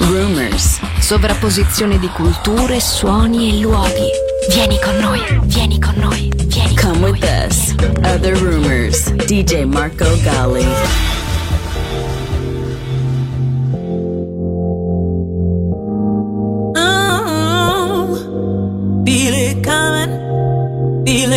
rumors. Sovrapposizione di culture, suoni e luoghi. Vieni con noi, vieni con noi, vieni con Come noi. with us. Other rumors. DJ Marco Gali. Oh, feel it coming, feel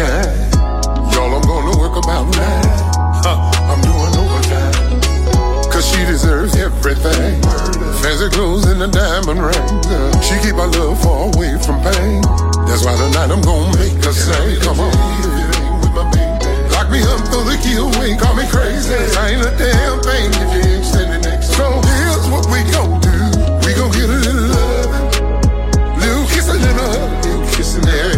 time. Y'all, I'm gonna work about that. Huh, I'm doing overtime. Cause she deserves everything. Fancy clothes and a diamond ring. She keep our love far away from pain. That's why tonight I'm gonna make her sing. Come on. Lock me up, throw the key away. Call me crazy. I ain't a damn thing if you ain't standing next. So here's what we gon' do. We gon' get a little love. Little kiss, a little hug. Little kissing there.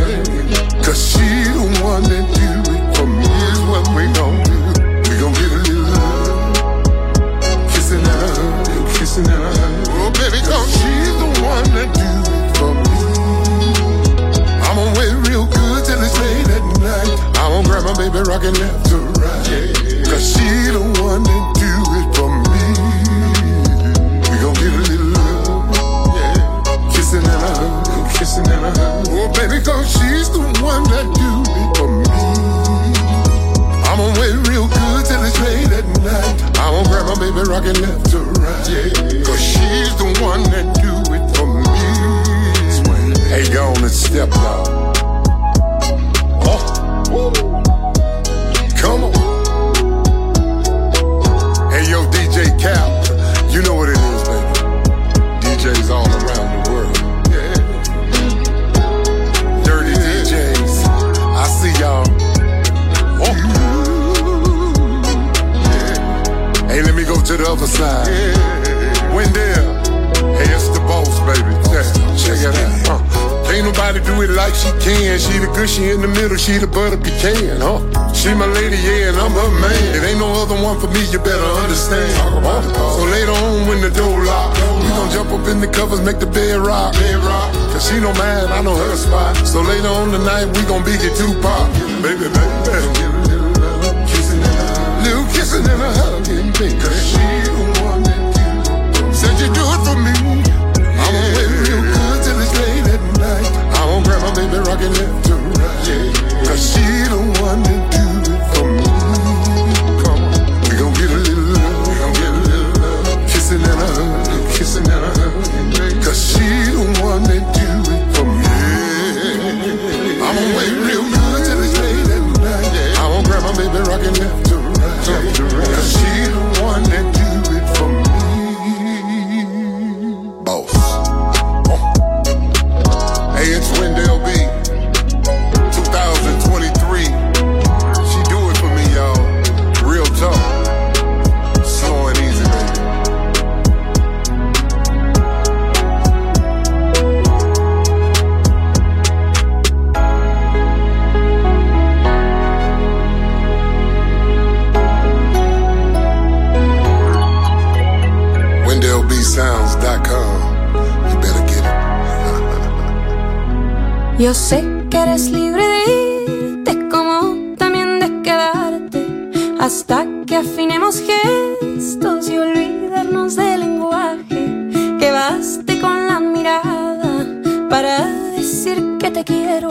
My baby rockin' left to right. Cause she the one that do it for me. We gon' get a little love, yeah. Kissing and a hug, kissing and a hug. Oh baby, cause she's the one that do it for me. I'm gonna wait real good till it's late at night. I'm gonna grab my baby rockin' left to right. Cause she's the one that do it for me. Hey, go on and step, y'all. Oh, woo. Come on. Hey, yo, DJ Cap. You know what it is, baby. DJs all around the world. Yeah. Dirty DJs. I see y'all. Oh. Yeah. Hey, let me go to the other side. Wendell. Hey, it's the boss, baby. Yeah, check it out. Uh, nobody do it like she can. She the gushy in the middle, she the butter pecan, huh? She my lady, yeah, and I'm her man. It ain't no other one for me, you better understand. Huh? So later on when the door lock, we gon' jump up in the covers, make the bed rock. Cause she know mine, I know her spot. So later on tonight, we gon' beat it Tupac. Baby, baby. Little kissing and a hugging, baby. Cause she my baby to. Yeah. Cause she the one that do it for me. Come on. We gon' get a little love. We gon' get a little love. Kissing and a hug. Kissing and a hug. Cause she the one that do it for me. I'ma wait real good till it's late at night. I'm gonna grab my baby rockin' left to right. Yo sé que eres libre de irte como también de quedarte hasta que afinemos gestos y olvidarnos del lenguaje que baste con la mirada para decir que te quiero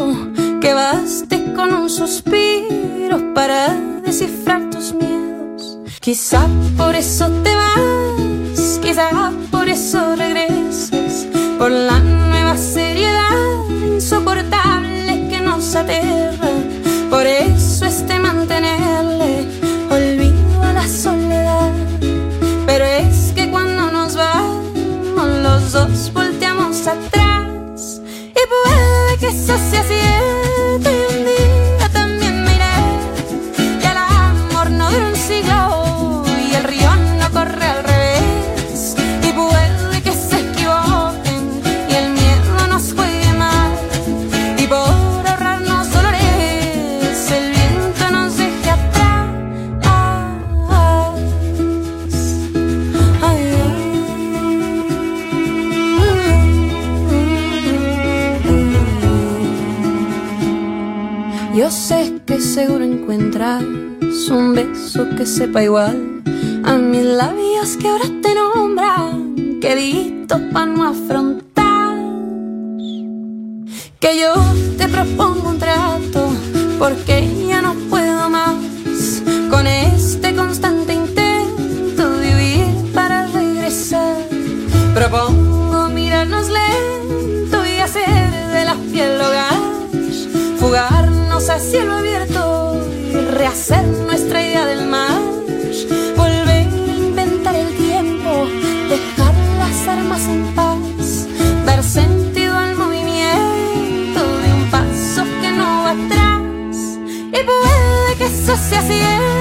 que baste con un suspiro para descifrar tus miedos. Quizá por eso te vas quizá por eso regresas por la nueva seriedad se assim. Encuentras un beso que sepa igual a mis labios que ahora te nombran, querido para no afrontar que yo te propongo un trato porque ya no puedo más con este constante intento de vivir para regresar. Propongo mirarnos lento y hacer de la piel hogar, fugarnos a cielo abierto y rehacer nuestra idea del mar, volver a inventar el tiempo, dejar las armas en paz, dar sentido al movimiento de un paso que no va atrás. Y puede que eso sea cierto.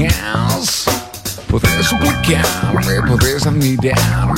yes. Puedes explicarme, puedes admirar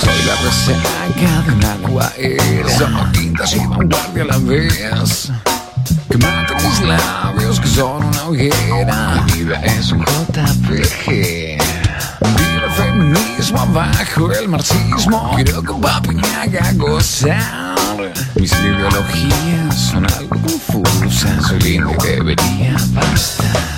Soy la resaca de una acuarela Somos tintas y vanguardia a la vez Que mata mis labios que son una hoguera. Mi vida es un JPG Vive feminismo abajo el marxismo. Quiero que papi me haga gozar. Mis ideologías son algo confusas Soy lindo y debería bastar.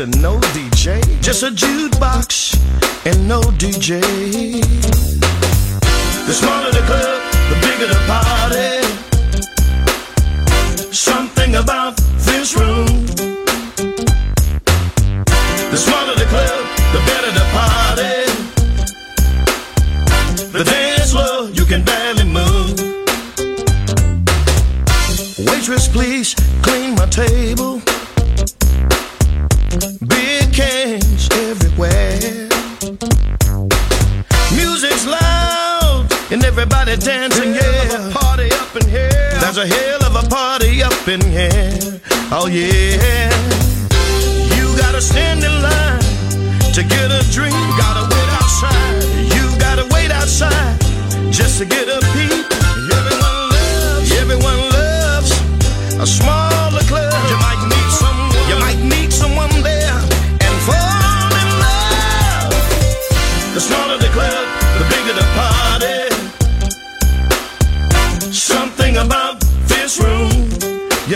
And no DJ. Just a jukebox and no DJ. The smaller the club, the bigger the party. Something about this room. In here. Oh yeah.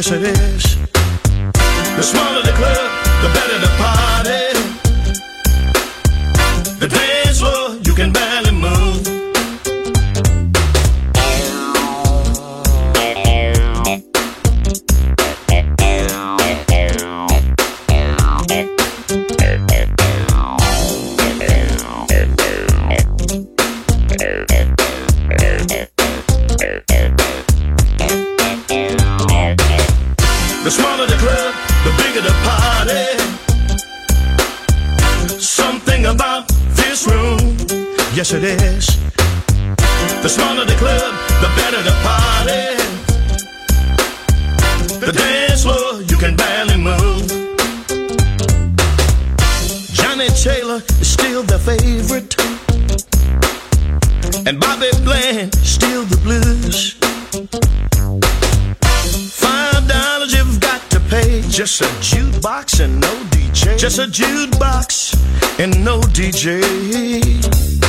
Yes it is. Yes it is. The smaller the club, the better the party. The dance floor, you can barely move. Johnnie Taylor is still the favorite. And Bobby Bland, still the blues. Five dollars you've got to pay. Just a jukebox and no DJ. Just a jukebox and no DJ.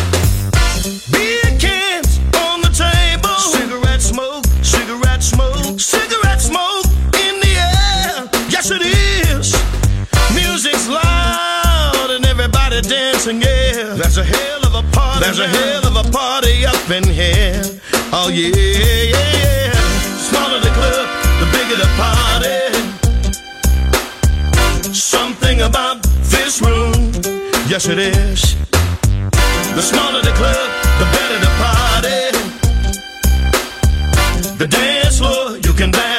Dancing, yeah. There's a hell of a party. There's a hell of a party up in here. Oh, yeah, yeah, yeah. Smaller the club, the bigger the party. Something about this room, yes, it is. The smaller the club, the better the party. The dance floor, you can barely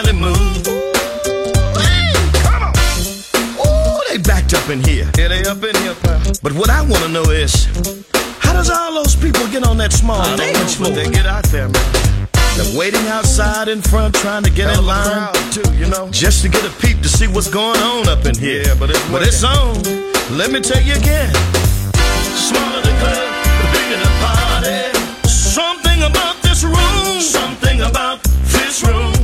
up in here. Yeah, they up in here, pal. But what I want to know is, how does all those people get on that small dance floor? They get out there, man. They're waiting outside in front, trying to get in line, too, you know, just to get a peep to see what's going on up in here. Yeah, but it's, but it's on. Let me tell you again. Smaller the club, the bigger the party. Something about this room. Something about this room.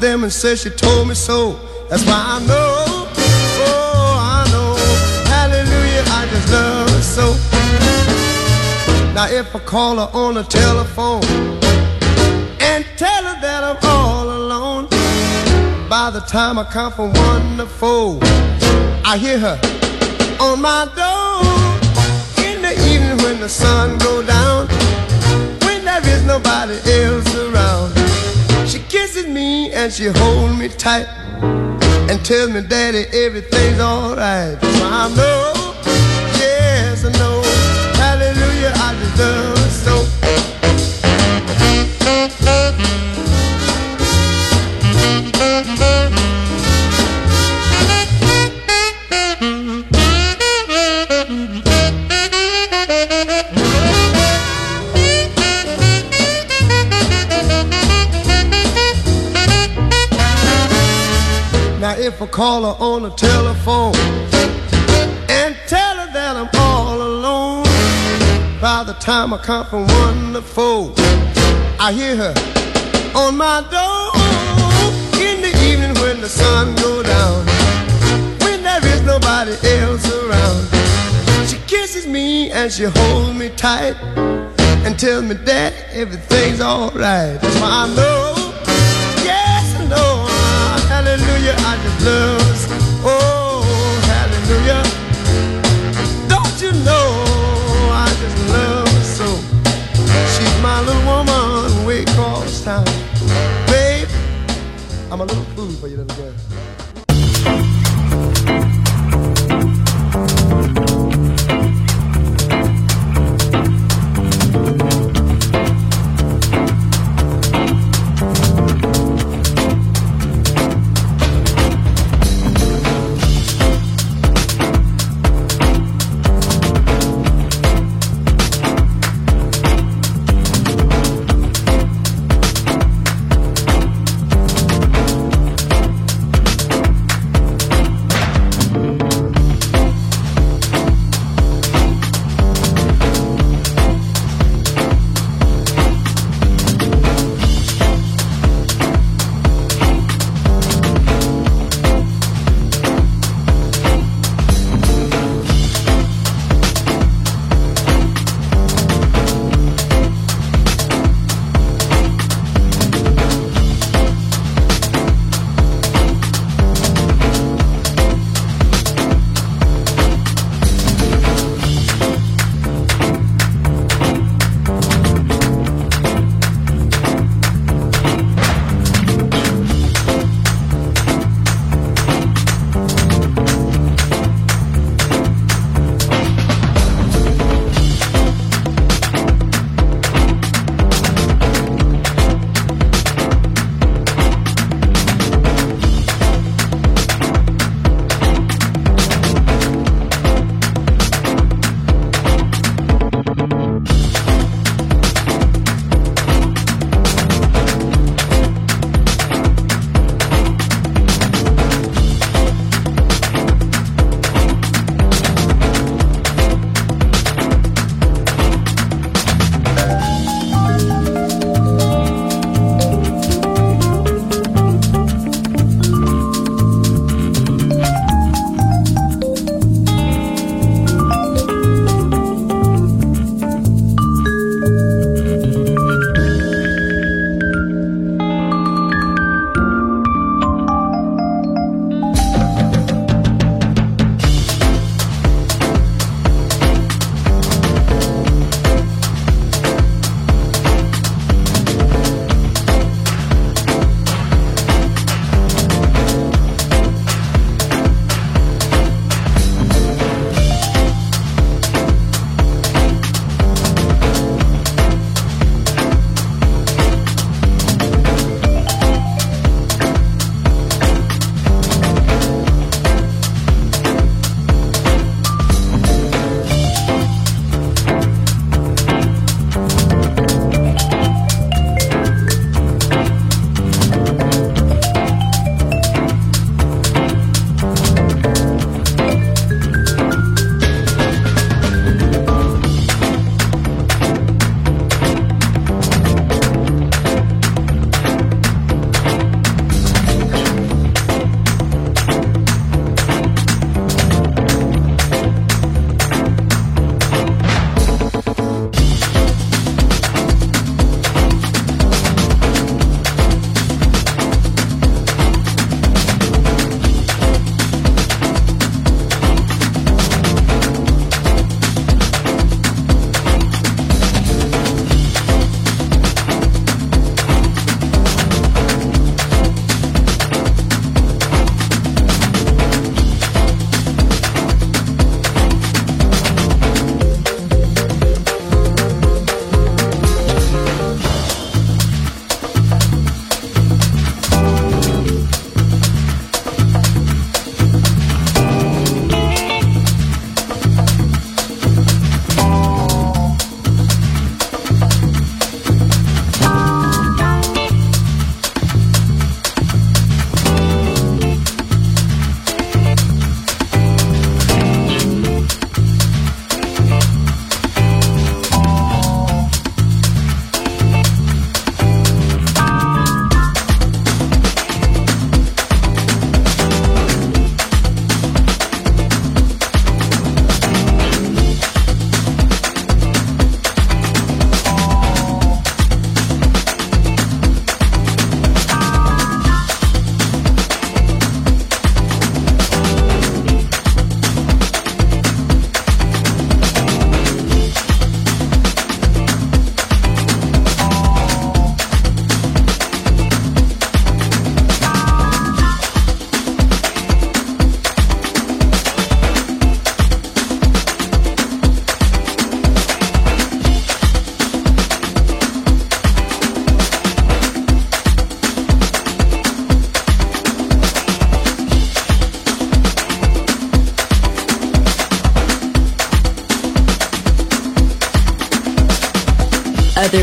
them and say she told me so. That's why I know, oh I know, hallelujah, I just love her so. Now if I call her on the telephone and tell her that I'm all alone, by the time I count from one to four, I hear her on my door in the evening when the sun go down, when there is nobody else around. Me and she hold me tight and tells me, Daddy, everything's alright. So I know, call her on the telephone and tell her that I'm all alone, by the time I come from one to four, I hear her on my door in the evening when the sun go down, when there is nobody else around. She kisses me and she holds me tight and tells me that everything's alright. That's why I know, hallelujah, I just love her. Oh, hallelujah. Don't you know I just love her so? She's my little woman way across town. Babe, I'm a little fool for you, little girl.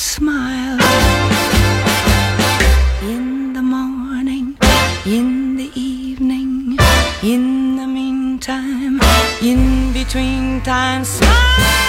smile. In the morning, in the evening, in the meantime, in between times. smile.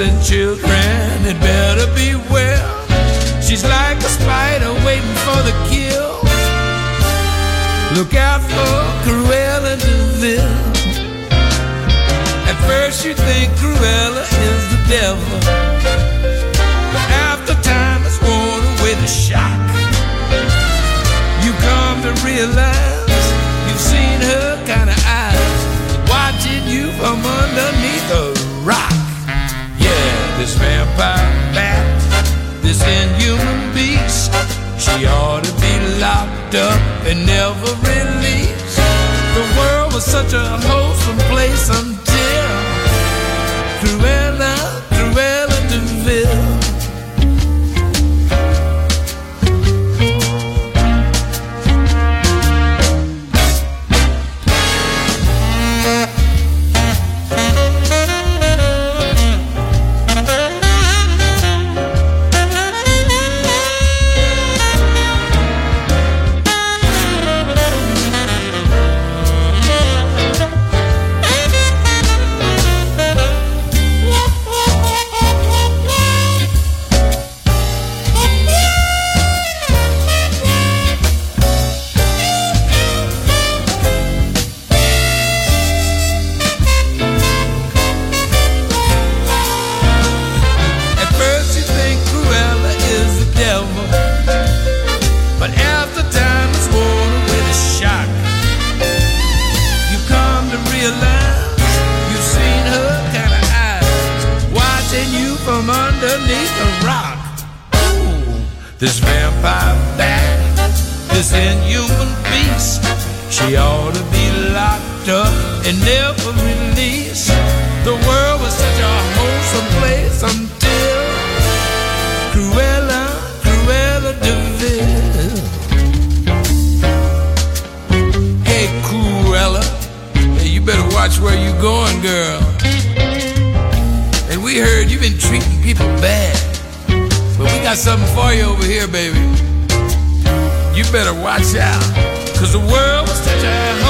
and children had better beware. She's like a spider waiting for the kill. Look out for Cruella de Vil. At first you think Cruella is the devil. But after time has worn away the shock, you come to realize this vampire bat, this inhuman beast. She ought to be locked up and never released. The world was such a wholesome place until. Vampire bat, this inhuman beast, she ought to be locked up and never released. The world was such a wholesome place until Cruella, Cruella de Vil. Hey, Cruella, hey, you better watch where you going, girl. And we heard you've been treating people bad. Got something for you over here, baby. You better watch out. Cause the world was such a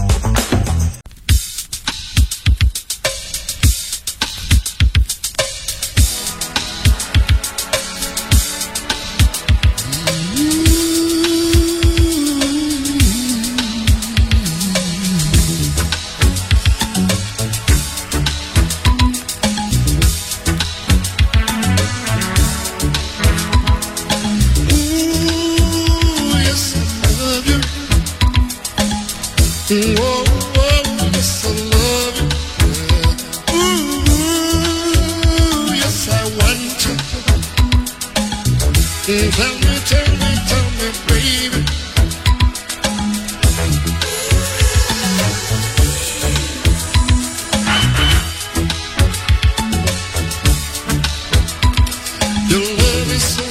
Love